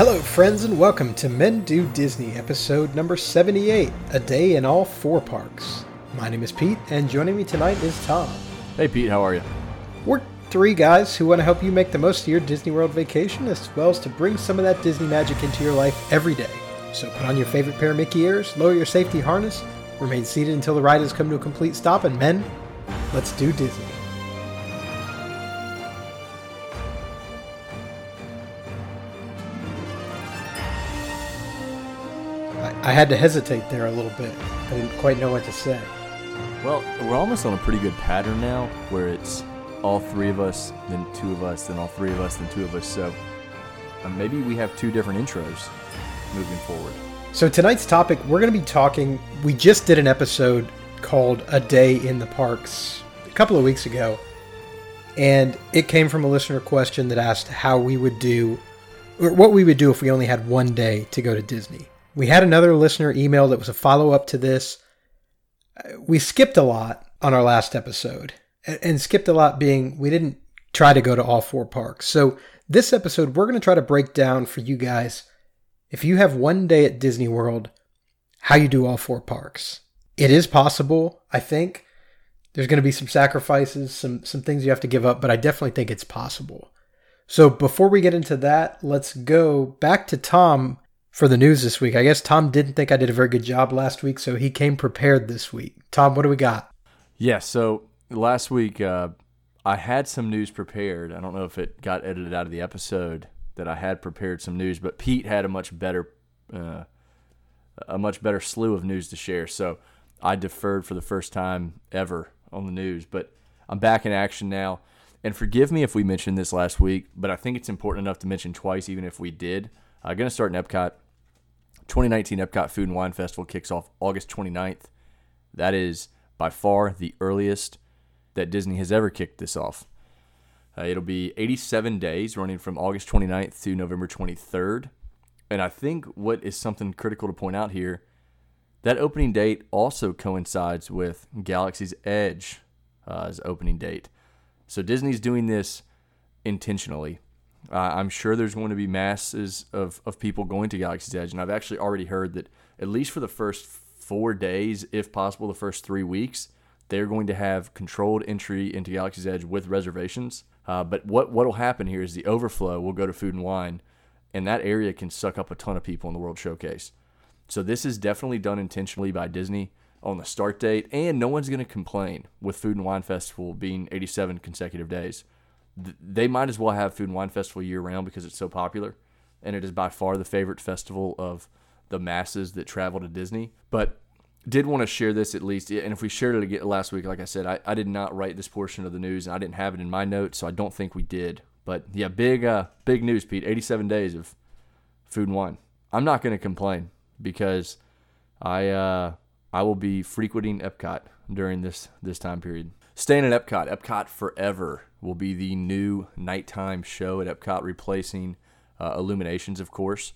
Hello, friends, and welcome to Men Do Disney, episode number 78 A Day in All Four Parks. My name is Pete, and joining me tonight is Tom. Hey Pete, how are you? We're three guys who want to help you make the most of your Disney World vacation, as well as to bring some of that Disney magic into your life every day. So put on your favorite pair of Mickey ears, lower your safety harness, remain seated until the ride has come to a complete stop, and men, let's do Disney. I, had to hesitate there a little bit. I didn't quite know what to say. Well, we're almost on a pretty good pattern now where it's all three of us, then two of us, then all three of us, then two of us. So uh, maybe we have two different intros moving forward. So tonight's topic, we're going to be talking. We just did an episode called "A Day in the Parks" a couple of weeks ago, and it came from a listener question that asked how we would do, or what we would do if we only had one day to go to Disney. We had another listener email that was a follow up to this. We skipped a lot on our last episode, and skipped a lot being we didn't try to go to all four parks. So this episode, we're going to try to break down for you guys if you have one day at Disney World, how you do all four parks. It is possible, I think. There's going to be some sacrifices, some some things you have to give up, but I definitely think it's possible. So before we get into that, let's go back to Tom for the news this week. I guess Tom didn't think I did a very good job last week, so he came prepared this week. Tom, what do we got? Yeah, so last week uh, I had some news prepared. I don't know if it got edited out of the episode that I had prepared some news, but Pete had a much better, uh, a much better slew of news to share. So I deferred for the first time ever on the news, but I'm back in action now. And forgive me if we mentioned this last week, but I think it's important enough to mention twice, even if we did. I'm going to start in Epcot. 2019 Epcot Food and Wine Festival kicks off August 29th. That is by far the earliest that Disney has ever kicked this off. Uh, it'll be 87 days running from August 29th to November 23rd. And I think what is something critical to point out here that opening date also coincides with Galaxy's Edge uh, as opening date. So Disney's doing this intentionally. Uh, I'm sure there's going to be masses of, of people going to Galaxy's Edge, and I've actually already heard that at least for the first four days, if possible, the first three weeks, they're going to have controlled entry into Galaxy's Edge with reservations. Uh, but what what will happen here is the overflow will go to Food and Wine, and that area can suck up a ton of people in the World Showcase. So this is definitely done intentionally by Disney on the start date, and no one's going to complain with Food and Wine Festival being 87 consecutive days th- they might as well have Food and Wine Festival year round because it's so popular, and it is by far the favorite festival of the masses that travel to Disney. But did want to share this at least, and if we shared it again last week, like I said, I, I did not write this portion of the news, and I didn't have it in my notes, so I don't think we did. But yeah, big uh, big news, Pete. 87 days of Food and Wine. I'm not going to complain because I uh, I will be frequenting Epcot during this this time period. Staying at Epcot, Epcot Forever will be the new nighttime show at Epcot, replacing uh, Illuminations, of course.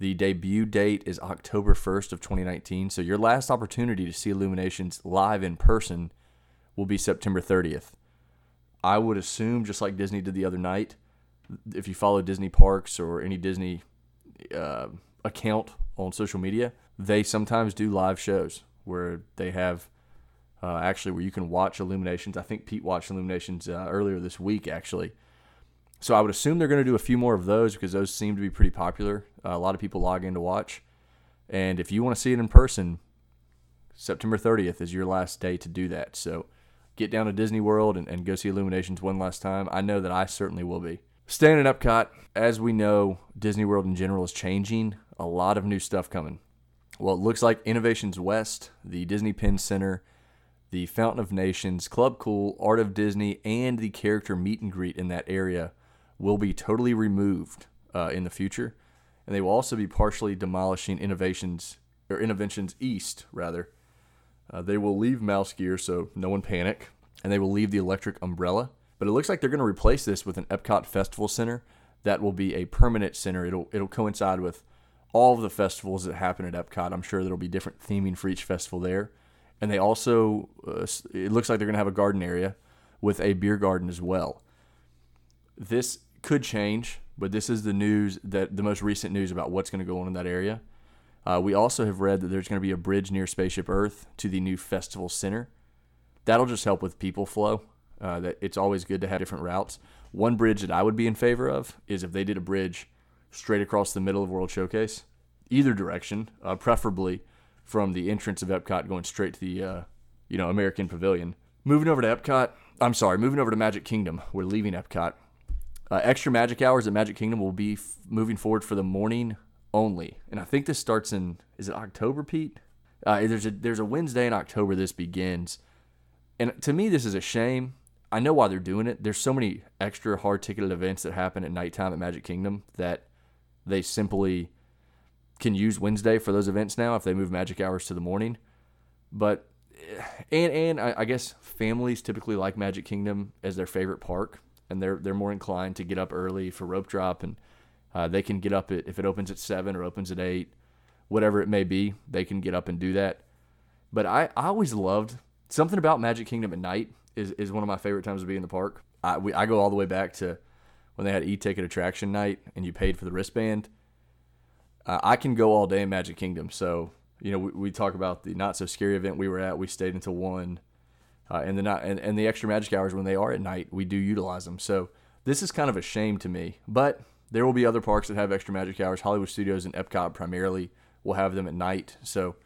The debut date is October 1st of 2019, so your last opportunity to see Illuminations live in person will be September 30th. I would assume, just like Disney did the other night, if you follow Disney Parks or any Disney uh, account on social media, they sometimes do live shows where they have uh, actually where you can watch Illuminations. I think Pete watched Illuminations uh, earlier this week, actually. So I would assume they're going to do a few more of those because those seem to be pretty popular. Uh, a lot of people log in to watch. And if you want to see it in person, September 30th is your last day to do that. So get down to Disney World and, and go see Illuminations one last time. I know that I certainly will be. Staying at Epcot, as we know, Disney World in general is changing. A lot of new stuff coming. Well, it looks like Innovations West, the Disney Penn Center, the Fountain of Nations, Club Cool, Art of Disney, and the character meet and greet in that area will be totally removed uh, in the future. And they will also be partially demolishing Innovations or Innovations East, rather. Uh, they will leave Mouse Gear, so no one panic, and they will leave the Electric Umbrella. But it looks like they're going to replace this with an Epcot Festival Center that will be a permanent center. It'll it'll coincide with all of the festivals that happen at Epcot. I'm sure there'll be different theming for each festival there. And they also, uh, it looks like they're going to have a garden area with a beer garden as well. This could change, but this is the news that the most recent news about what's going to go on in that area. Uh, we also have read that there's going to be a bridge near Spaceship Earth to the new Festival Center. That'll just help with people flow. Uh, that it's always good to have different routes. One bridge that I would be in favor of is if they did a bridge straight across the middle of World Showcase, either direction, uh, preferably from the entrance of Epcot going straight to the uh, you know American Pavilion. Moving over to Epcot, I'm sorry, moving over to Magic Kingdom. We're leaving Epcot. Uh, extra Magic hours at Magic Kingdom will be f- moving forward for the morning only, and I think this starts in is it October, Pete? Uh, there's a there's a Wednesday in October this begins, and to me this is a shame. I know why they're doing it. There's so many extra hard ticketed events that happen at nighttime at Magic Kingdom that they simply can use Wednesday for those events now if they move magic hours to the morning. But and and I, I guess families typically like Magic Kingdom as their favorite park, and they're they're more inclined to get up early for rope drop, and uh, they can get up at if it opens at seven or opens at eight, whatever it may be, they can get up and do that. But I, I always loved something about Magic Kingdom at night is, is one of my favorite times to be in the park. I we, I go all the way back to when they had e-ticket attraction night and you paid for the wristband uh, I can go all day in Magic Kingdom. So you know, we, we talk about the not so scary event we were at. We stayed until one, uh, and the not and, and the extra magic hours when they are at night, we do utilize them. So this is kind of a shame to me, but there will be other parks that have extra magic hours. Hollywood Studios and Epcot primarily will have them at night. So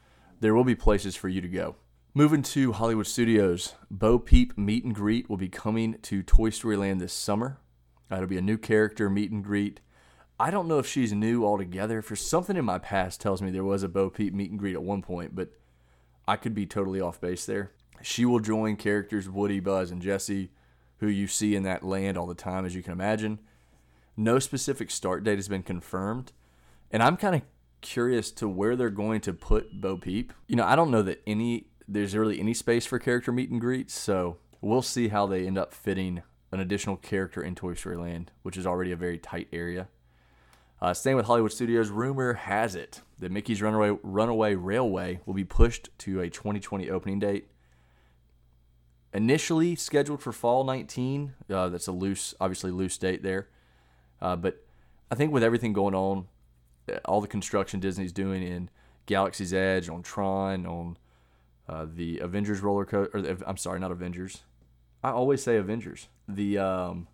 there will be places for you to go. Moving to Hollywood Studios, Bo Peep meet and greet will be coming to Toy Story Land this summer. Uh, it'll be a new character meet and greet. I don't know if she's new altogether. For something in my past tells me there was a Bo Peep meet and greet at one point, but I could be totally off base there. She will join characters Woody, Buzz, and Jesse, who you see in that land all the time, as you can imagine. No specific start date has been confirmed, and I'm kind of curious to where they're going to put Bo Peep. You know, I don't know that any there's really any space for character meet and greets, so we'll see how they end up fitting an additional character in Toy Story Land, which is already a very tight area. Uh, with Hollywood Studios, rumor has it that Mickey's Runaway, Runaway Railway will be pushed to a 2020 opening date. Initially scheduled for fall 19, uh, that's a loose, obviously loose date there. Uh, but I think with everything going on, uh, all the construction Disney's doing in Galaxy's Edge, on Tron, on uh, the Avengers roller coaster, I'm sorry, not Avengers. I always say Avengers. The um,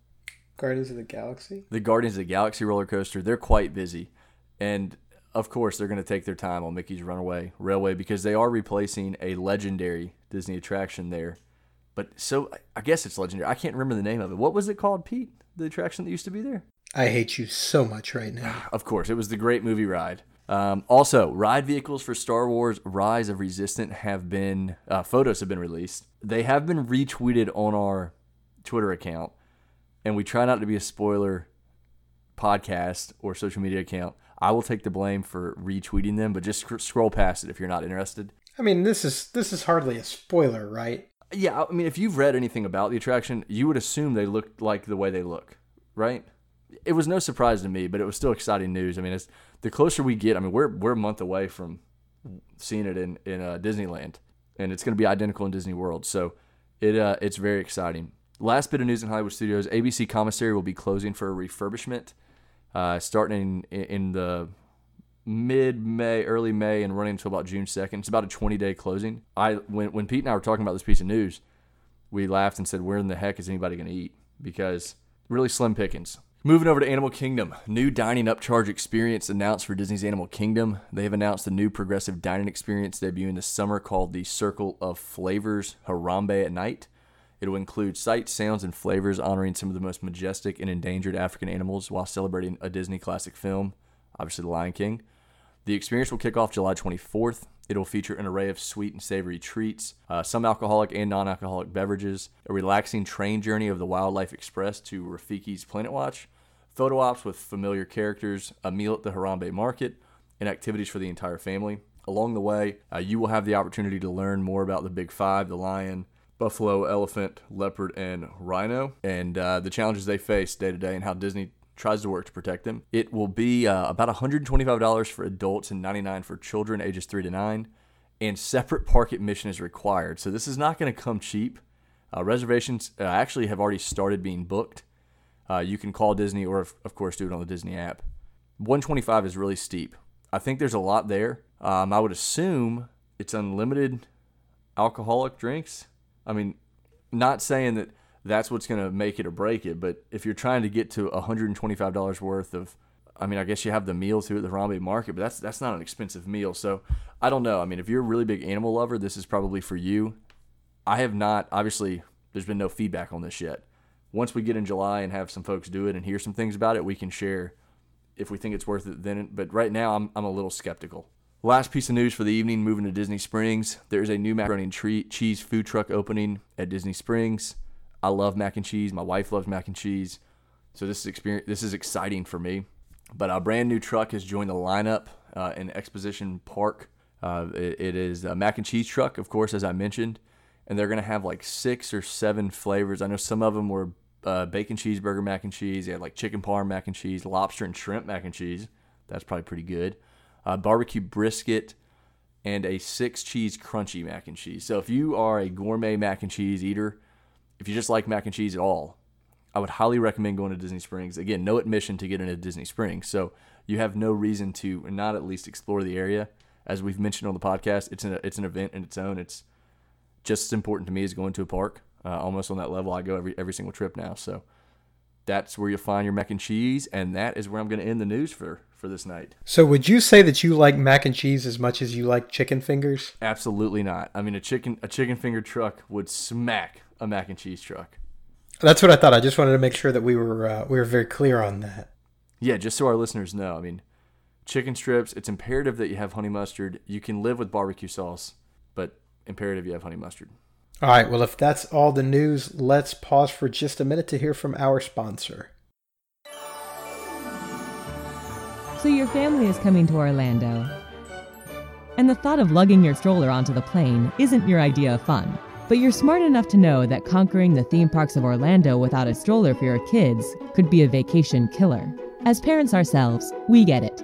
Guardians of the Galaxy? The Guardians of the Galaxy roller coaster, they're quite busy. And of course, they're going to take their time on Mickey's Runaway Railway because they are replacing a legendary Disney attraction there. But so I guess it's legendary. I can't remember the name of it. What was it called, Pete? The attraction that used to be there? I hate you so much right now. of course, it was the great movie ride. Um, also, ride vehicles for Star Wars Rise of Resistance have been, uh, photos have been released. They have been retweeted on our Twitter account and we try not to be a spoiler podcast or social media account, I will take the blame for retweeting them, but just sc- scroll past it if you're not interested. I mean, this is this is hardly a spoiler, right? Yeah, I mean, if you've read anything about the attraction, you would assume they look like the way they look, right? It was no surprise to me, but it was still exciting news. I mean, it's the closer we get. I mean, we're we're a month away from seeing it in in uh, Disneyland, and it's going to be identical in Disney World. So it uh, it's very exciting. Last bit of news in Hollywood studios: ABC Commissary will be closing for a refurbishment, uh, starting in, in the mid May, early May, and running until about June second. It's about a twenty day closing. I when when Pete and I were talking about this piece of news, we laughed and said, "Where in the heck is anybody going to eat?" Because really slim pickings. Moving over to Animal Kingdom, new dining upcharge experience announced for Disney's Animal Kingdom. They have announced a new progressive dining experience debuting this summer called the Circle of Flavors Harambe at Night. It will include sights, sounds, and flavors honoring some of the most majestic and endangered African animals while celebrating a Disney classic film, obviously The Lion King. The experience will kick off July 24th. It will feature an array of sweet and savory treats, uh, some alcoholic and non alcoholic beverages, a relaxing train journey of the Wildlife Express to Rafiki's Planet Watch, photo ops with familiar characters, a meal at the Harambe Market, and activities for the entire family. Along the way, uh, you will have the opportunity to learn more about the Big Five, the lion, buffalo, elephant, leopard, and rhino, and uh, the challenges they face day to day and how Disney tries to work to protect them. It will be uh, about $125 for adults and 99 for children ages 3 to 9, and separate park admission is required. So this is not going to come cheap. Uh, reservations uh, actually have already started being booked. Uh, you can call Disney or, of, course, do it on the Disney app. 125 is really steep. I think there's a lot there. Um, I would assume it's unlimited alcoholic drinks. I mean, not saying that that's what's going to make it or break it, but if you're trying to get to $125 worth of, I mean, I guess you have the meal too at the Harambe Market, but that's that's not an expensive meal. So I don't know. I mean, if you're a really big animal lover, this is probably for you. I have not, obviously, there's been no feedback on this yet. Once we get in July and have some folks do it and hear some things about it, we can share if we think it's worth it then. But right now, I'm, I'm a little skeptical. Last piece of news for the evening moving to Disney Springs. There's a new macaroni and cheese food truck opening at Disney Springs. I love mac and cheese. My wife loves mac and cheese. So this is experience. This is exciting for me. But a brand new truck has joined the lineup uh, in Exposition Park. Uh, it, it is a mac and cheese truck, of course, as I mentioned, and they're going to have like six or seven flavors. I know some of them were uh, bacon cheeseburger mac and cheese. They had like chicken parm mac and cheese, lobster and shrimp mac and cheese. That's probably pretty good. Uh, barbecue brisket, and a six cheese crunchy mac and cheese. So if you are a gourmet mac and cheese eater, if you just like mac and cheese at all, I would highly recommend going to Disney Springs. Again, no admission to get into Disney Springs, so you have no reason to not at least explore the area. As we've mentioned on the podcast, it's an it's an event in its own. It's just as important to me as going to a park. Uh, almost on that level, I go every every single trip now. So that's where you'll find your mac and cheese, and that is where I'm going to end the news for for this night. So, would you say that you like mac and cheese as much as you like chicken fingers? Absolutely not. I mean, a chicken a chicken finger truck would smack a mac and cheese truck. That's what I thought. I just wanted to make sure that we were uh, we were very clear on that. Yeah, just so our listeners know. I mean, chicken strips. It's imperative that you have honey mustard. You can live with barbecue sauce, but imperative you have honey mustard. All right. Well, if that's all the news, let's pause for just a minute to hear from our sponsor. So your family is coming to Orlando. And the thought of lugging your stroller onto the plane isn't your idea of fun. But you're smart enough to know that conquering the theme parks of Orlando without a stroller for your kids could be a vacation killer. As parents ourselves, we get it.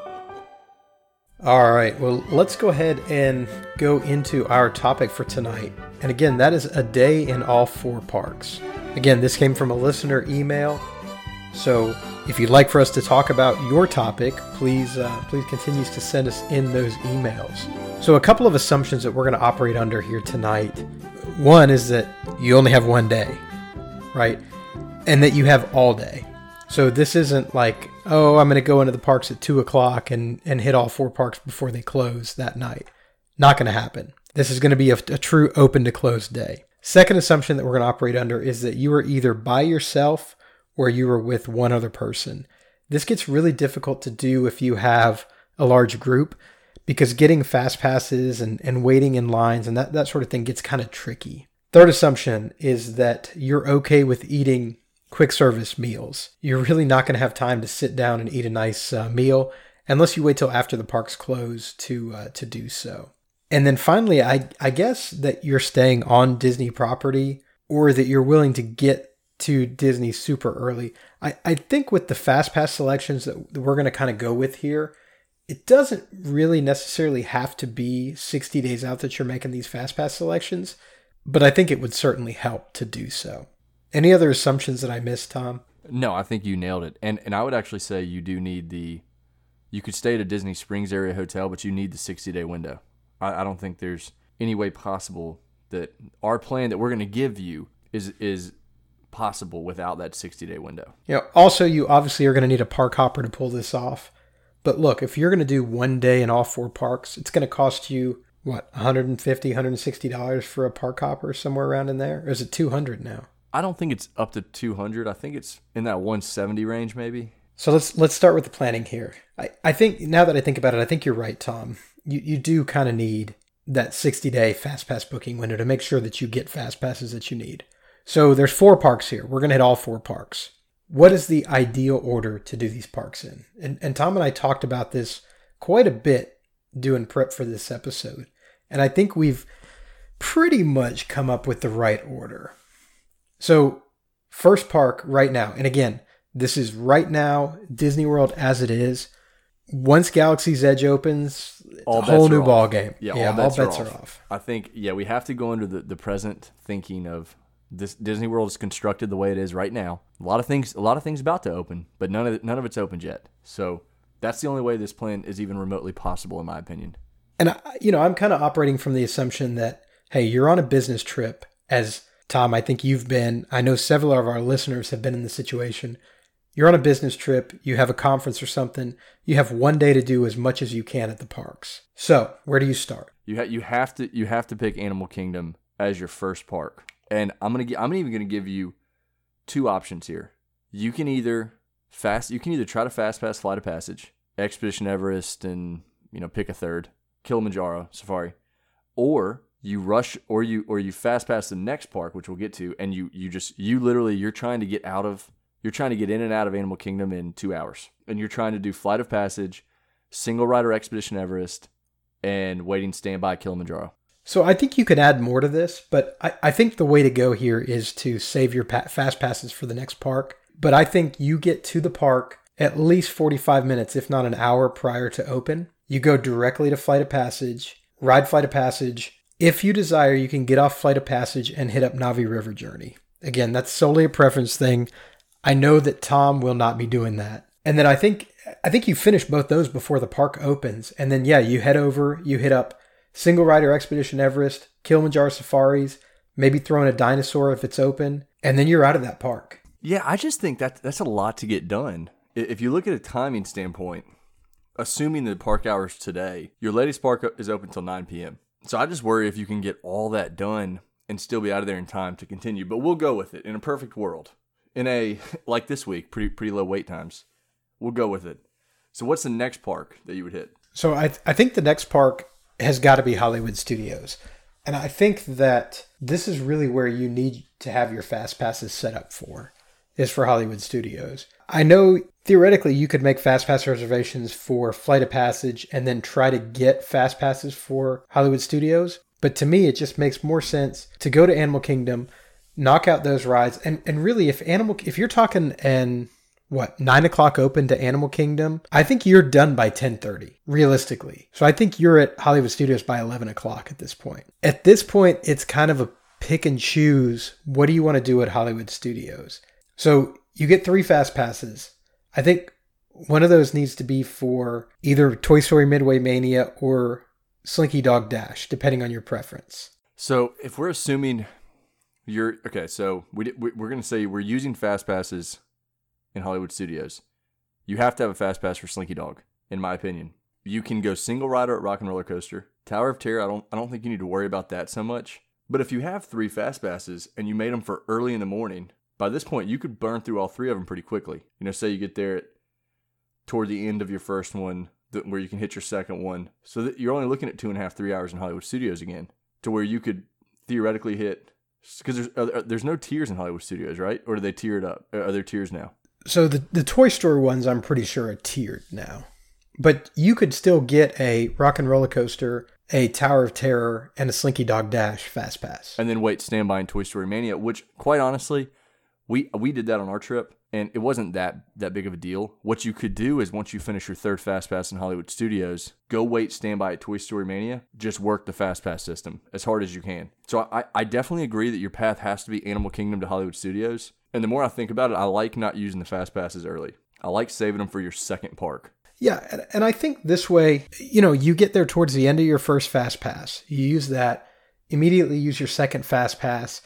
All right, well, let's go ahead and go into our topic for tonight. And again, that is a day in all four parks. Again, this came from a listener email. So if you'd like for us to talk about your topic, please uh, please continue to send us in those emails. So a couple of assumptions that we're going to operate under here tonight. One is that you only have one day, right? And that you have all day. So this isn't like, oh, I'm going to go into the parks at two o'clock and, and hit all four parks before they close that night. Not going to happen. This is going to be a, a true open to close day. Second assumption that we're going to operate under is that you are either by yourself or you are with one other person. This gets really difficult to do if you have a large group because getting fast passes and, and waiting in lines and that, that sort of thing gets kind of tricky. Third assumption is that you're okay with eating quick service meals. You're really not going to have time to sit down and eat a nice uh, meal unless you wait till after the parks close to uh, to do so. And then finally, I I guess that you're staying on Disney property or that you're willing to get to Disney super early. I, I think with the fast pass selections that we're going to kind of go with here, it doesn't really necessarily have to be 60 days out that you're making these fast pass selections, but I think it would certainly help to do so. Any other assumptions that I missed, Tom? No, I think you nailed it. And and I would actually say you do need the you could stay at a Disney Springs area hotel, but you need the 60 day window. I, I don't think there's any way possible that our plan that we're going to give you is is possible without that 60 day window. You know, also you obviously are going to need a park hopper to pull this off. But look, if you're going to do one day in all four parks, it's going to cost you what 150 160 dollars for a park hopper somewhere around in there or is it 200 now I don't think it's up to 200. I think it's in that 170 range, maybe. so let's let's start with the planning here. I, I think now that i think about it i think you're right tom. You, you do kind of need that 60 day fast pass booking window to make sure that you get fast passes that you need. So there's four parks here. We're to hit all four parks. What is the ideal order to do these parks in? And, and tom and i talked about this quite a bit doing prep for this episode. And i think we've pretty much come up with the right order so, first park right now, and again, this is right now Disney World as it is. Once Galaxy's Edge opens, All a whole bets are new off. ball game. Yeah, Yeah, all bets, all bets are, are off. off. I think yeah, we have to go into the, the present thinking of this Disney World is constructed the way it is right now. A lot of things a lot of things about to open, but none of none of it's opened yet. So that's the only way this plan is even remotely possible in my opinion. And I, you know, I'm kind of operating from the assumption that hey, you're on a business trip. As Tom, I think you've been. I know several of our listeners have been in the situation. You're on a business trip. You have a conference or something. You have one day to do as much as you can at the parks. So, where do you start? You ha- you have to you have to pick Animal Kingdom as your first park. And I'm gonna I'm even gonna give you two options here. You can either fast you can either try to fast pass Flight of Passage, Expedition Everest, and you know pick a third, Kilimanjaro Safari, or you rush or you or you fast pass the next park, which we'll get to, and you you just you literally you're trying to get out of you're trying to get in and out of Animal Kingdom in two hours, and you're trying to do Flight of Passage, Single Rider Expedition Everest, and waiting standby Kilimanjaro. So I think you could add more to this, but I, I think the way to go here is to save your pa- fast passes for the next park. But I think you get to the park at least 45 minutes, if not an hour prior to open. You go directly to Flight of Passage, ride Flight of Passage. If you desire, you can get off Flight of Passage and hit up Na'vi River Journey. Again, that's solely a preference thing. I know that Tom will not be doing that. And then I think I think you finish both those before the park opens. And then yeah, you head over, you hit up Single Rider Expedition Everest, Kilimanjaro Safaris, maybe throw in a dinosaur if it's open, and then you're out of that park. Yeah, I just think that that's a lot to get done. If you look at a timing standpoint, assuming the park hours today, your latest park is open till 9 p.m. So I just worry if you can get all that done and still be out of there in time to continue. But we'll go with it in a perfect world. In a like this week, pretty pretty low wait times. We'll go with it. So what's the next park that you would hit? So I, I think the next park has got to be Hollywood Studios. And I think that this is really where you need to have your fast passes set up for, is for Hollywood Studios. I know theoretically you could make fast pass reservations for Flight of Passage and then try to get fast passes for Hollywood Studios. But to me, it just makes more sense to go to Animal Kingdom, knock out those rides, and, and really, if Animal, if you're talking an what nine o'clock open to Animal Kingdom. I think you're done by ten thirty, realistically. So I think you're at Hollywood Studios by eleven o'clock at this point. At this point, it's kind of a pick and choose. What do you want to do at Hollywood Studios? So you get three fast passes. I think one of those needs to be for either Toy Story Midway Mania or Slinky Dog Dash, depending on your preference. So if we're assuming you're okay, so we, we we're going to say we're using fast passes in Hollywood Studios. You have to have a fast pass for Slinky Dog, in my opinion. You can go single rider at Rock and Roller Coaster. Tower of Terror, I don't I don't think you need to worry about that so much. But if you have three fast passes and you made them for early in the morning, by this point you could burn through all three of them pretty quickly. You know, say you get there at, toward the end of your first one, th- where you can hit your second one, so that you're only looking at two and a half, three hours in Hollywood Studios again, to where you could theoretically hit because there's are there's no tiers in Hollywood Studios, right? Or do they tier it up? Are there tiers now? So the the Toy Story ones, I'm pretty sure are tiered now, but you could still get a Rock and Roller Coaster, a Tower of Terror, and a Slinky Dog Dash Fast Pass. and then wait standby in Toy Story Mania, which quite honestly, we we did that on our trip, and it wasn't that that big of a deal. What you could do is once you finish your third Fast Pass in Hollywood Studios, go wait standby at Toy Story Mania. Just work the Fast Pass system as hard as you can. So I, I definitely agree that your path has to be Animal Kingdom to Hollywood Studios. And the more I think about it, I like not using the Fast Passes early. I like saving them for your second park. Yeah, and, and I think this way, you know, you get there towards the end of your first Fast Pass. You use that, immediately use your second Fast Pass,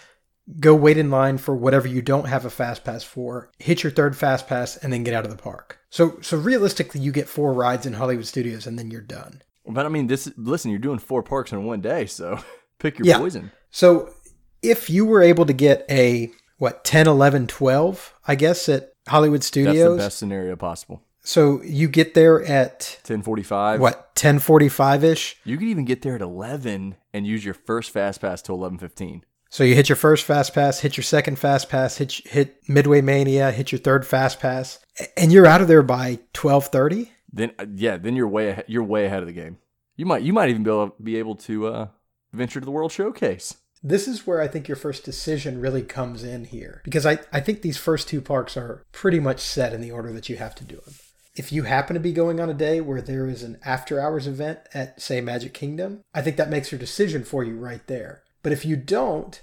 go wait in line for whatever you don't have a Fast Pass for, hit your third Fast Pass, and then get out of the park. So, so realistically, you get four rides in Hollywood Studios, and then you're done. But I mean, this listen, you're doing four parks in one day, so pick your Yeah. poison. So if you were able to get a what 10, 11, 12, I guess at Hollywood studios That's the best scenario possible. So you get there at 10:45. what 10:45 ish. You could even get there at 11 and use your first fast pass to 11:15. So you hit your first fast pass, hit your second fast pass, hit hit Midway Mania, hit your third fast pass, and you're out of there by 12:30. Then uh, yeah, then you're way ahead, you're way ahead of the game. You might you might even be able, be able to uh, venture to the World Showcase. This is where I think your first decision really comes in here because I, I think these first two parks are pretty much set in the order that you have to do them. If you happen to be going on a day where there is an after hours event at, say, Magic Kingdom, I think that makes your decision for you right there. But if you don't,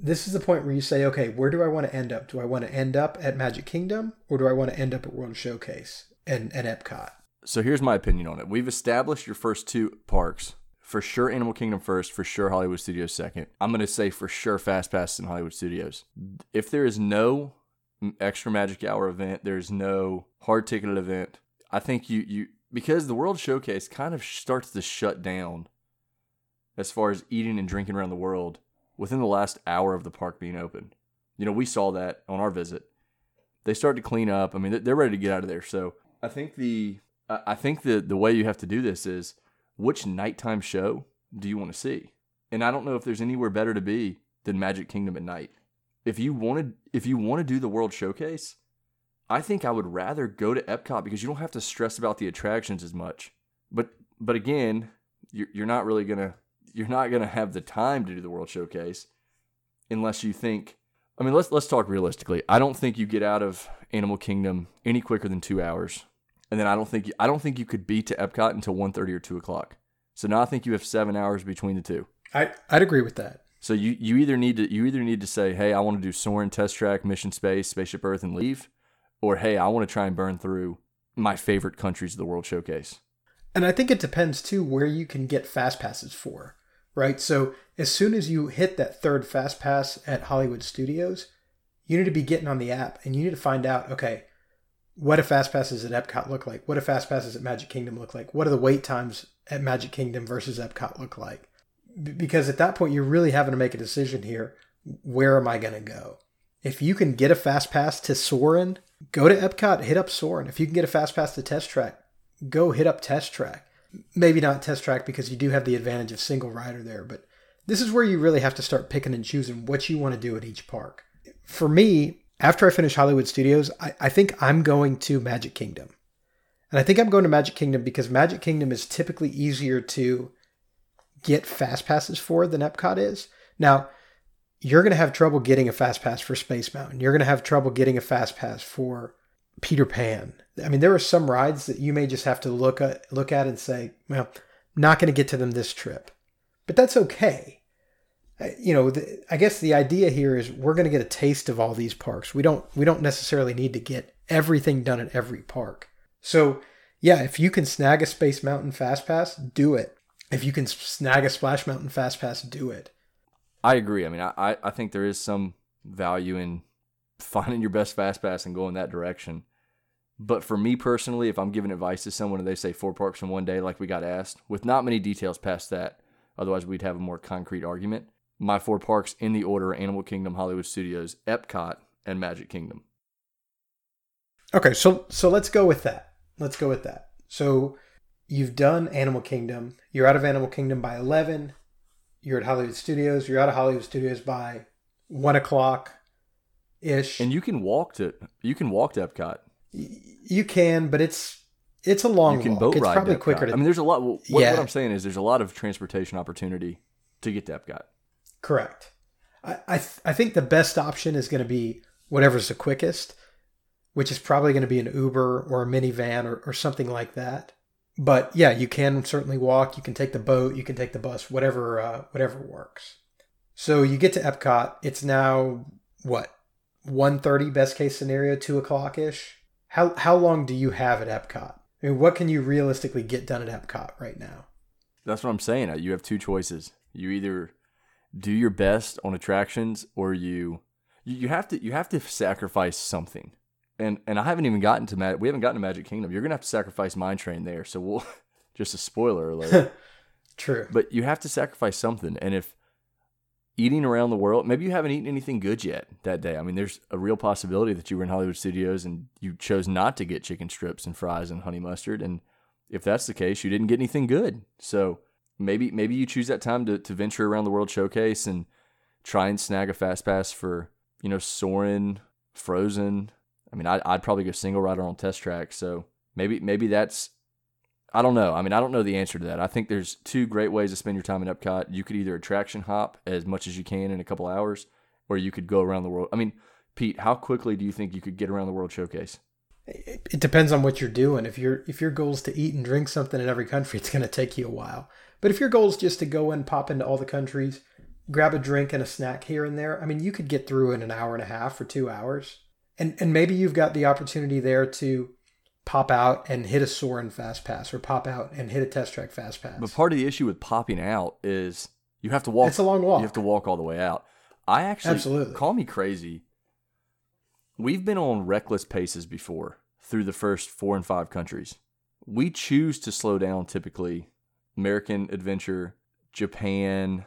this is the point where you say, okay, where do I want to end up? Do I want to end up at Magic Kingdom or do I want to end up at World Showcase and, and Epcot? So here's my opinion on it. We've established your first two parks. For sure Animal Kingdom first, for sure Hollywood Studios second. I'm going to say for sure Fast Pass in Hollywood Studios. If there is no extra magic hour event, there's no hard ticketed event. I think you you because the World Showcase kind of starts to shut down as far as eating and drinking around the world within the last hour of the park being open. You know, we saw that on our visit. They start to clean up. I mean, they're- ready to get out of there. So I think the I think the the way you have to do this is which nighttime show do you want to see? And I don't know if there's anywhere better to be than Magic Kingdom at night. If you wanted if you want to do the World Showcase, I think I would rather go to Epcot because you don't have to stress about the attractions as much. But but again, you're you're not really gonna you're not gonna have the time to do the World Showcase unless you think. I mean, let's let's talk realistically. I don't think you get out of Animal Kingdom any quicker than two hours, and then I don't think you, I don't think you could be to Epcot until 1.30 or two o'clock. So now I think you have seven hours between the two. I, I'd agree with that. So you, you either need to you either need to say, hey, I want to do Soarin' Test Track, Mission Space, Spaceship Earth, and leave, or hey, I want to try and burn through my favorite countries of the World Showcase. And I think it depends too where you can get fast passes for, right? So as soon as you hit that third fast pass at Hollywood Studios, you need to be getting on the app and you need to find out, okay, what do fast passes at Epcot look like? What do fast passes at Magic Kingdom look like? What do the wait times at Magic Kingdom versus Epcot look like? Because at that point, you're really having to make a decision here. Where am I going to go? If you can get a fast pass to Soarin', go to Epcot, hit up Soarin'. If you can get a fast pass to Test Track, go hit up Test Track. Maybe not Test Track because you do have the advantage of single rider there, but this is where you really have to start picking and choosing what you want to do at each park. For me, after I finish Hollywood Studios, I, I think I'm going to Magic Kingdom. And I think I'm going to Magic Kingdom because Magic Kingdom is typically easier to get fast passes for than Epcot is. Now, you're going to have trouble getting a fast pass for Space Mountain. You're going to have trouble getting a fast pass for Peter Pan. I mean, there are some rides that you may just have to look at, look at and say, well, not going to get to them this trip. But that's okay. You know, the, I guess the idea here is we're going to get a taste of all these parks. We don't we don't necessarily need to get everything done at every park. So, yeah, if you can snag a Space Mountain Fast Pass, do it. If you can snag a Splash Mountain Fast Pass, do it. I agree. I mean, I- I think there is some value in finding your best fast pass and going that direction. But for me personally, if I'm giving advice to someone and they say four parks in one day, like we got asked, with not many details past that, otherwise we'd have a more concrete argument. My four parks in the order Animal Kingdom, Hollywood Studios, Epcot, and Magic Kingdom. Okay, so so let's go with that. Let's go with that. So you've done Animal Kingdom. You're out of Animal Kingdom by eleven. You're at Hollywood Studios. You're out of Hollywood Studios by one o'clock ish. And you can walk to you can walk to Epcot. you can, but it's it's a long you can walk. boat it's ride. probably to quicker to I mean, there's a lot. What, Yeah. what I'm saying is, there's a lot of transportation opportunity to get to Epcot. Correct. I I, th- I think the best option is going to be whatever's the quickest, which is probably going to be an Uber or a minivan or, or something like that. But yeah, you can certainly walk. You can take the boat. You can take the bus. Whatever uh, whatever works. So you get to Epcot. It's now what 1.30 best case scenario, two o'clock ish. How how long do you have at Epcot? I mean, what can you realistically get done at Epcot right now? That's what I'm saying. You have two choices. You either do your best on attractions, or you you have to you have to sacrifice something. And and I haven't even gotten to Mag- we haven't gotten to Magic Kingdom. You're gonna have to sacrifice Mine Train there. So we'll Just a spoiler alert. True. but you have to sacrifice something. And if eating around the world, maybe you haven't eaten anything good yet that day. I mean, there's a real possibility that you were in Hollywood Studios and you chose not to get chicken strips and fries and honey mustard. And if that's the case, you didn't get anything good. So maybe maybe you choose that time to, to venture around the World Showcase and try and snag a fast pass for you know Soarin', Frozen. I mean, I'd, I'd probably go single rider on test track. So maybe maybe that's I don't know. I mean, I don't know the answer to that. I think there's two great ways to spend your time in Epcot. You could either attraction hop as much as you can in a couple hours, or you could go around the world. I mean, Pete, how quickly do you think you could get around the World Showcase? It depends on what you're doing. If your if your goal is to eat and drink something in every country, it's going to take you a while. But if your goal is just to go and pop into all the countries, grab a drink and a snack here and there, I mean, you could get through in an hour and a half or two hours. And and maybe you've got the opportunity there to pop out and hit a Soarin' fast pass or pop out and hit a test track fast pass. But part of the issue with popping out is you have to walk. It's a long walk. You have to walk all the way out. I actually Absolutely. call me crazy. We've been on reckless paces before through the first four and five countries. We choose to slow down typically. American Adventure, Japan,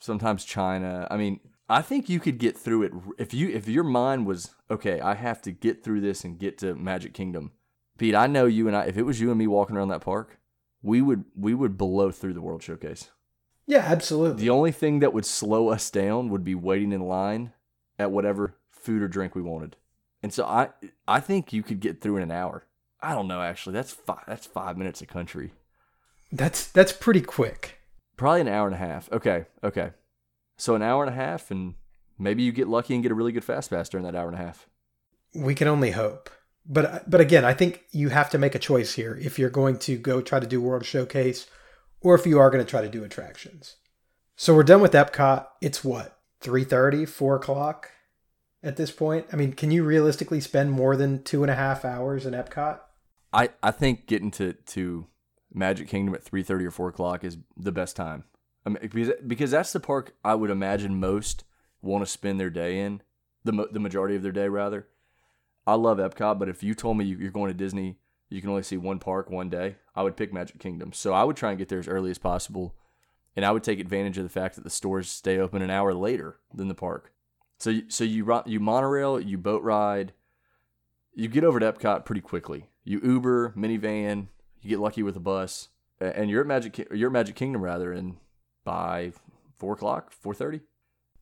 sometimes China. I mean, I think you could get through it if you if your mind was okay. I have to get through this and get to Magic Kingdom. Pete, I know you and I. If it was you and me walking around that park, we would we would blow through the World Showcase. yeah, absolutely. The only thing that would slow us down would be waiting in line at whatever food or drink we wanted. And so I I think you could get through in an hour. I don't know actually. That's five that's 5 minutes a country. That's that's pretty quick. Probably an hour and a half. Okay. Okay. So an hour and a half and maybe you get lucky and get a really good fast pass during that hour and a half. We can only hope. But but again, I think you have to make a choice here if you're going to go try to do World Showcase or if you are going to try to do attractions. So we're done with Epcot. It's what, 3.30, 4 o'clock at this point? I mean, can you realistically spend more than two and a half hours in Epcot? I, I think getting to, to Magic Kingdom at three thirty or four o'clock is the best time. I mean, because because that's the park I would imagine most want to spend their day in, the the majority of their day rather. I love Epcot, but if you told me you- you're going to Disney, you can only see one park one day, I would pick Magic Kingdom. So I would try and get there as early as possible, and I would take advantage of the fact that the stores stay open an hour later than the park. So so you you monorail, you boat ride, you get over to Epcot pretty quickly. You Uber, minivan, you get lucky with a bus, and you're at Magic you're at Magic Kingdom rather, and by four o'clock, four thirty.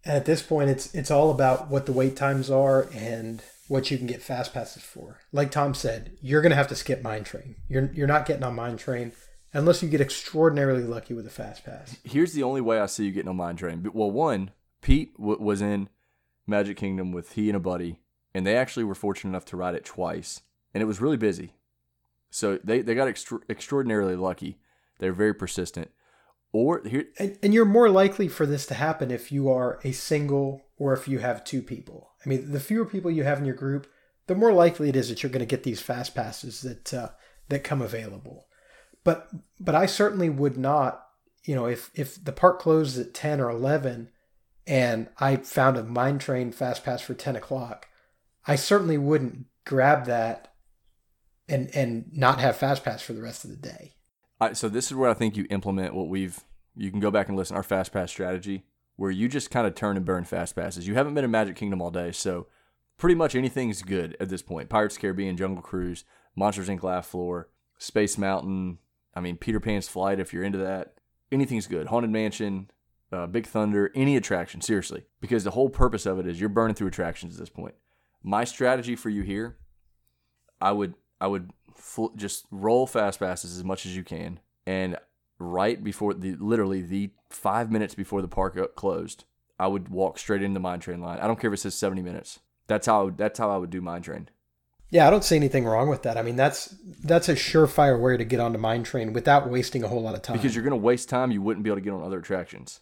At this point, it's it's all about what the wait times are and what you can get fast passes for. Like Tom said, you're going to have to skip Mine Train. You're you're not getting on Mine Train unless you get extraordinarily lucky with a fast pass. Here's the only way I see you getting on Mine Train. Well, one, Pete w- was in Magic Kingdom with he and a buddy, and they actually were fortunate enough to ride it twice, and it was really busy. So they they got extra- extraordinarily lucky. They're very persistent. Or here, And, and you're more likely for this to happen if you are a single or if you have two people. I mean, the fewer people you have in your group, the more likely it is that you're going to get these fast passes that uh, that come available. But but I certainly would not, you know, if if the park closes at ten or eleven, and I found a mine train fast pass for ten o'clock, I certainly wouldn't grab that and and not have fast pass for the rest of the day. I, so this is where I think you implement what we've. You can go back and listen our fast pass strategy, where you just kind of turn and burn fast passes. You haven't been in Magic Kingdom all day, so pretty much anything's good at this point. Pirates Caribbean, Jungle Cruise, Monsters Inc. Laugh Floor, Space Mountain. I mean Peter Pan's Flight if you're into that. Anything's good. Haunted Mansion, uh, Big Thunder, any attraction, seriously, because the whole purpose of it is you're burning through attractions at this point. My strategy for you here, I would I would fl- just roll fast passes as much as you can, and right before the literally the five minutes before the park o- closed, I would walk straight into the mine train line. I don't care if it says seventy minutes. That's how that's how I would do mine train. Yeah, I don't see anything wrong with that. I mean, that's that's a surefire way to get onto Mine Train without wasting a whole lot of time. Because you're going to waste time you wouldn't be able to get on other attractions.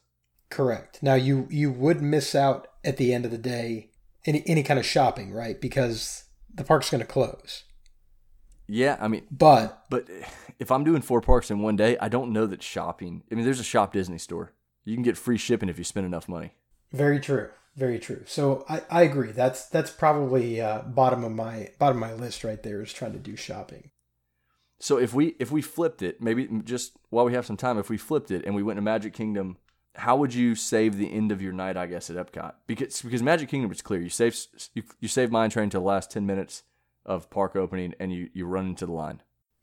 correct. Now you you would miss out at the end of the day any any kind of shopping, right? Because the park's going to close. Yeah, I mean, But but if I'm doing four parks in one day, I don't know that shopping. I mean, there's a Shop Disney store. You can get free shipping if you spend enough money. very true, very true. So I, I agree. That's that's probably uh, bottom of my bottom of my list right there is trying to do shopping. So if we if we flipped it, maybe just while we have some time, if we flipped it and we went to Magic Kingdom, how would you save the end of your night? I guess at Epcot because because Magic Kingdom is clear. You save you, you save Mine Train to the last ten minutes of park opening, and you you run into the line.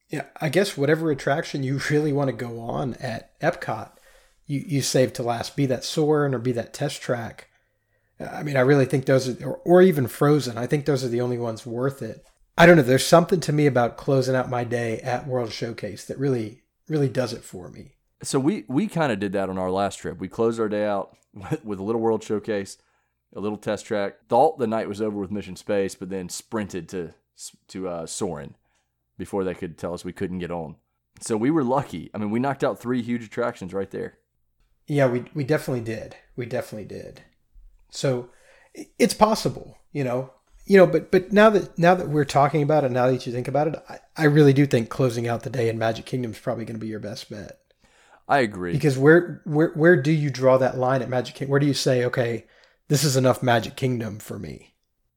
Yeah, I guess whatever attraction you really want to go on at Epcot, you you save to last. Be that Soarin' or be that Test Track. I mean, I really think those are, or, or even Frozen. I think those are the only ones worth it. I don't know. There's something to me about closing out my day at World Showcase that really, really does it for me. So we we kind of did that on our last trip. We closed our day out with, with a little World Showcase, a little test track. Thought the night was over with Mission Space, but then sprinted to to uh, Soarin' before they could tell us we couldn't get on. So we were lucky. I mean, we knocked out three huge attractions right there. Yeah, we we definitely did. We definitely did. So it's possible, you know you know, but but now that now that we're talking about it, now that you think about it, I, I really do think closing out the day in Magic Kingdom is probably going to be your best bet. I agree because where where where do you draw that line at Magic Kingdom? Where do you say, okay, this is enough Magic Kingdom for me?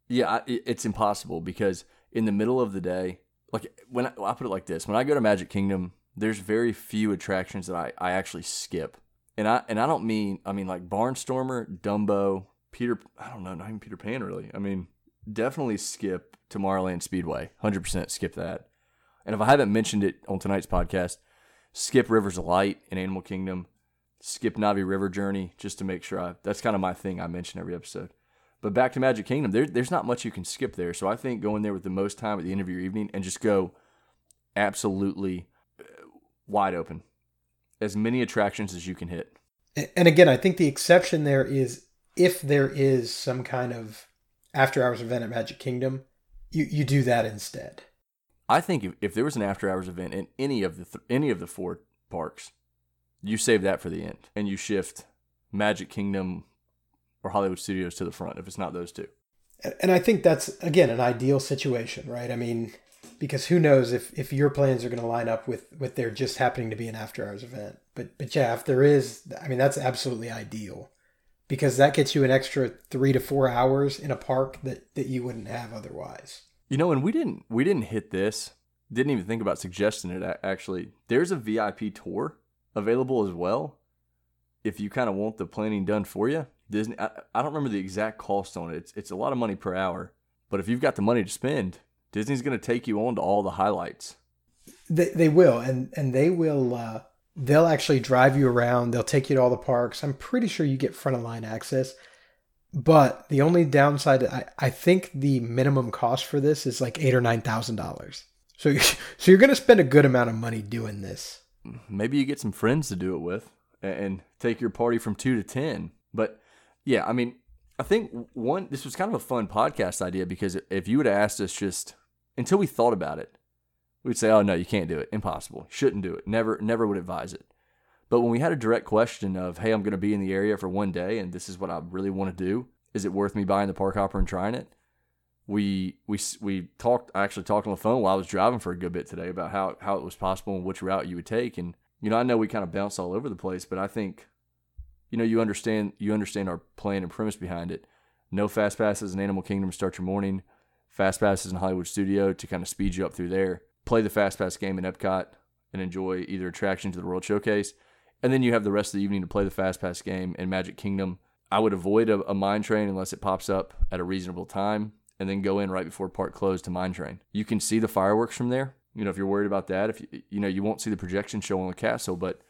Yeah, it's impossible because in the middle of the day, like when I, I put it like this, when I go to Magic Kingdom, there's very few attractions that I, I actually skip, and I and I don't mean I mean like Barnstormer, Dumbo, Peter. I don't know, not even Peter Pan really. I mean definitely skip Tomorrowland Speedway. 100% skip that. And if I haven't mentioned it on tonight's podcast, skip Rivers of Light in Animal Kingdom, skip Na'vi River Journey, just to make sure I, that's kind of my thing I mention every episode. But back to Magic Kingdom, there, there's not much you can skip there. So I think going there with the most time at the end of your evening and just go absolutely uh, wide open. As many attractions as you can hit. And again, I think the exception there is if there is some kind of after hours event at Magic Kingdom, you, you do that instead. I think if, if there was an after hours event in any of the th- any of the four parks, you save that for the end and you shift Magic Kingdom or Hollywood Studios to the front if it's not those two. And I think that's again an ideal situation, right? I mean, because who knows if, if your plans are going to line up with with there just happening to be an after hours event. But but yeah, if there is, I mean, that's absolutely ideal because that gets you an extra three to four hours in a park that, that you wouldn't have otherwise. You know, and we didn't we didn't hit this. Didn't even think about suggesting it. Actually, there's a VIP tour available as well. If you kind of want the planning done for you, Disney. I, I don't remember the exact cost on it. It's it's a lot of money per hour. But if you've got the money to spend, Disney's going to take you on to all the highlights. They they will, and and they will. Uh, they'll actually drive you around. They'll take you to all the parks. I'm pretty sure you get front of line access. But the only downside, I, I think the minimum cost for this is like eight or nine thousand dollars. So, so you're going to spend a good amount of money doing this. Maybe you get some friends to do it with, and take your party from two to ten. But yeah, I mean, I think one this was kind of a fun podcast idea because if you would have asked us just until we thought about it, we'd say, "Oh no, you can't do it. Impossible. Shouldn't do it. Never, never would advise it." But when we had a direct question of, "Hey, I'm going to be in the area for one day, and this is what I really want to do. Is it worth me buying the park hopper and trying it?" We we we talked. I actually talked on the phone while I was driving for a good bit today about how how it was possible and which route you would take. And you know, I know we kind of bounce all over the place, but I think, you know, you understand you understand our plan and premise behind it. No fast passes in Animal Kingdom start your morning. Fast passes in Hollywood Studio to kind of speed you up through there play the Fast Pass game in Epcot and enjoy either attraction to the World Showcase. And then you have the rest of the evening to play the Fast Pass game in Magic Kingdom. I would avoid a, a mine train unless it pops up at a reasonable time and then go in right before park closed to mine train. You can see the fireworks from there. You know, if you're worried about that, if you, you know, you won't see the projection show on the castle, but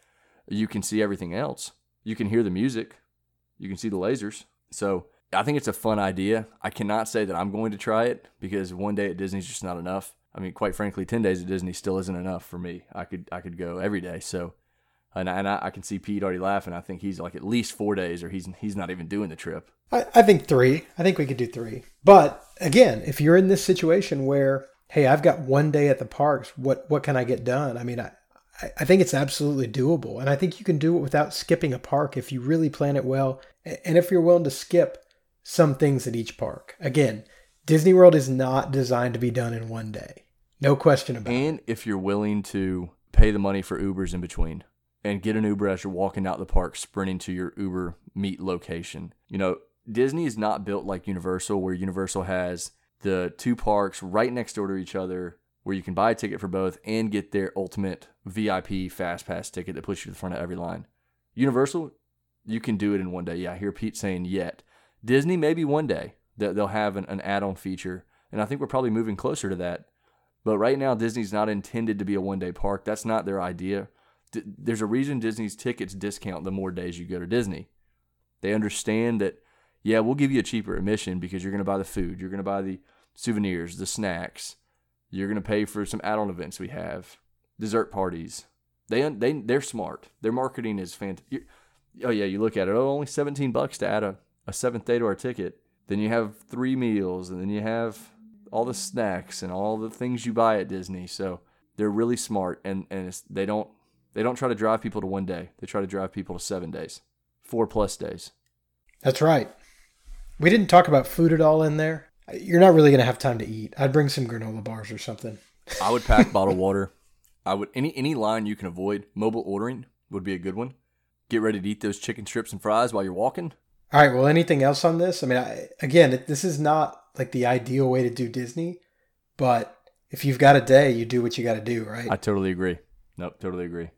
you can see everything else. You can hear the music. You can see the lasers. So I think it's a fun idea. I cannot say that I'm going to try it because one day at Disney is just not enough. I mean, quite frankly, ten days at Disney still isn't enough for me. I could I could go every day. So, and I, and I, I can see Pete already laughing. I think he's like at least four days, or he's he's not even doing the trip. I, I think three. I think we could do three. But again, if you're in this situation where hey, I've got one day at the parks, what what can I get done? I mean, I I think it's absolutely doable, and I think you can do it without skipping a park if you really plan it well, and if you're willing to skip some things at each park. Again, Disney World is not designed to be done in one day. No question about and it. And if you're willing to pay the money for Ubers in between and get an Uber as you're walking out the park, sprinting to your Uber meet location. You know, Disney is not built like Universal, where Universal has the two parks right next door to each other where you can buy a ticket for both and get their ultimate VIP fast pass ticket that puts you to the front of every line. Universal, you can do it in one day. Yeah, I hear Pete saying yet. Disney, maybe one day that they'll have an, an add on feature. And I think we're probably moving closer to that. But right now, Disney's not intended to be a one day park. That's not their idea. D- there's a reason Disney's tickets discount the more days you go to Disney. They understand that, yeah, we'll give you a cheaper admission because you're going to buy the food, you're going to buy the souvenirs, the snacks, you're going to pay for some add-on events we have, dessert parties. They they they're smart. Their marketing is fantastic. Oh yeah, you look at it. Oh, only 17 bucks to add a, a seventh day to our ticket. Then you have three meals, and then you have all the snacks and all the things you buy at Disney. So they're really smart, and and they don't they don't try to drive people to one day. They try to drive people to seven days, four plus days. That's right. We didn't talk about food at all in there. You're not really going to have time to eat. I'd bring some granola bars or something. I would pack bottled water. I would any any line you can avoid. Mobile ordering would be a good one. Get ready to eat those chicken strips and fries while you're walking. All right. Well, anything else on this? I mean, I, again, this is not like the ideal way to do Disney, but if you've got a day, you do what you got to do, right? I totally agree. Nope, totally agree.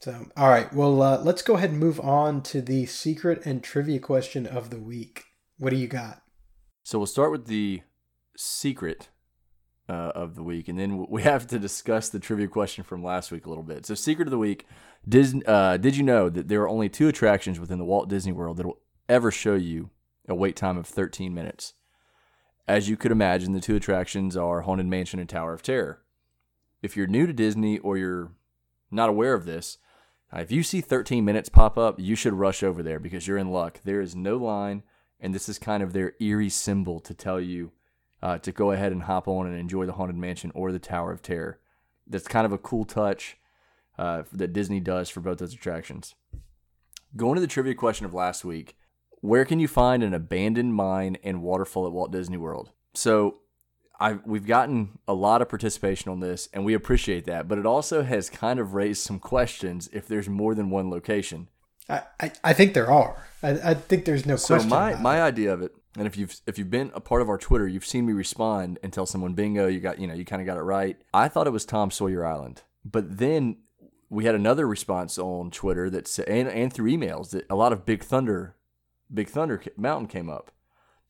So, all right. Well, uh, let's go ahead and move on to the secret and trivia question of the week. What do you got? So we'll start with the secret uh, of the week, and then we have to discuss the trivia question from last week a little bit. So, secret of the week: Disney, uh, Did you know that there are only two attractions within the Walt Disney World that will ever show you a wait time of 13 minutes? As you could imagine, the two attractions are Haunted Mansion and Tower of Terror. If you're new to Disney or you're not aware of this, if you see 13 minutes pop up, you should rush over there because you're in luck. There is no line and this is kind of their eerie symbol to tell you uh, to go ahead and hop on and enjoy the Haunted Mansion or the Tower of Terror. That's kind of a cool touch uh, that Disney does for both those attractions. Going to the trivia question of last week, where can you find an abandoned mine and waterfall at Walt Disney World? So, i we've gotten a lot of participation on this, and we appreciate that. But it also has kind of raised some questions if there's more than one location. I, I, think there are. I, I think there's no so question. So my my idea of it, and if you've if you've been a part of our Twitter, you've seen me respond and tell someone, "Bingo, you got you know you kind of got it right." I thought it was Tom Sawyer Island, but then we had another response on Twitter that said, and and through emails that a lot of Big Thunder, Big Thunder Mountain came up.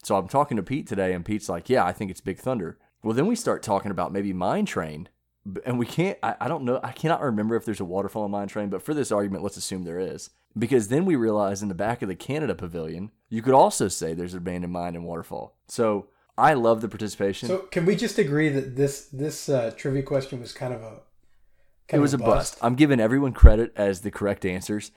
So I'm talking to Pete today, and Pete's like, "Yeah, I think it's Big Thunder." Well, then we start talking about maybe Mine Train, and we can't. I, I don't know. I cannot remember if there's a waterfall in Mine Train, but for this argument, let's assume there is. Because then we realized in the back of the Canada Pavilion, you could also say there's an abandoned mine and waterfall. So I love the participation. So can we just agree that this this uh, trivia question was kind of a it was a bust. bust. I'm giving everyone credit as the correct answers.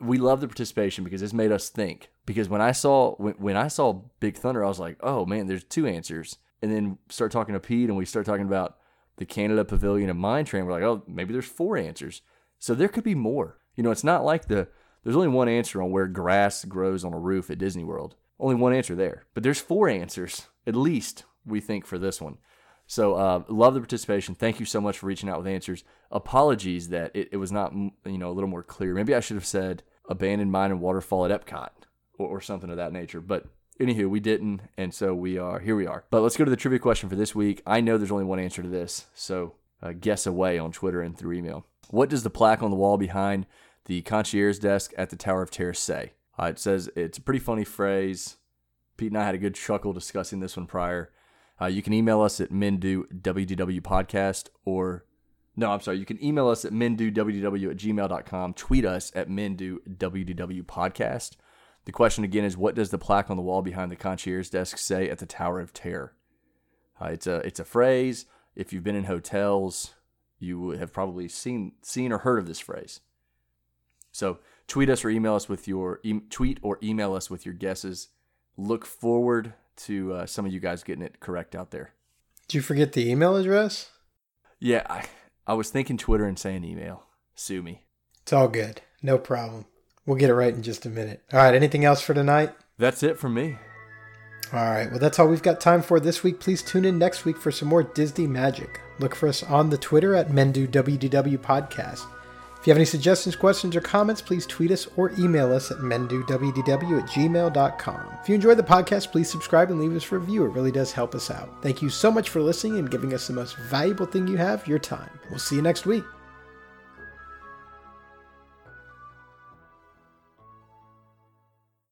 We love the participation because it's made us think. Because when I saw when, when I saw Big Thunder, I was like, oh man, there's two answers. And then start talking to Pete, and we start talking about the Canada Pavilion and Mine Train. We're like, oh, maybe there's four answers. So there could be more. You know, it's not like the there's only one answer on where grass grows on a roof at Disney World. Only one answer there. But there's four answers, at least, we think, for this one. So, uh, love the participation. Thank you so much for reaching out with answers. Apologies that it, it was not, you know, a little more clear. Maybe I should have said abandoned mine and waterfall at Epcot or, or something of that nature. But anywho, we didn't, and so we are here. We are. But let's go to the trivia question for this week. I know there's only one answer to this, so uh, guess away on Twitter and through email. What does the plaque on the wall behind the concierge desk at the Tower of Terror say. Uh, it says it's a pretty funny phrase. Pete and I had a good chuckle discussing this one prior. Uh, you can email us at mendowdw podcast or no, I'm sorry. You can email us at mendowdw at gmail.com. Tweet us at mendowdw podcast. The question again is what does the plaque on the wall behind the concierge desk say at the Tower of Terror? Uh, it's a it's a phrase. If you've been in hotels, you have probably seen seen or heard of this phrase. So tweet us or email us with your e- tweet or email us with your guesses. Look forward to uh, some of you guys getting it correct out there. Did you forget the email address? Yeah, I, I was thinking Twitter and saying email. Sue me. It's all good. No problem. We'll get it right in just a minute. All right. Anything else for tonight? That's it from me. All right. Well, that's all we've got time for this week. Please tune in next week for some more Disney magic. Look for us on the Twitter at MenduWDW Podcast. If you have any suggestions, questions, or comments, please tweet us or email us at mendowdw at gmail.com. If you enjoyed the podcast, please subscribe and leave us a review. It really does help us out. Thank you so much for listening and giving us the most valuable thing you have, your time. We'll see you next week.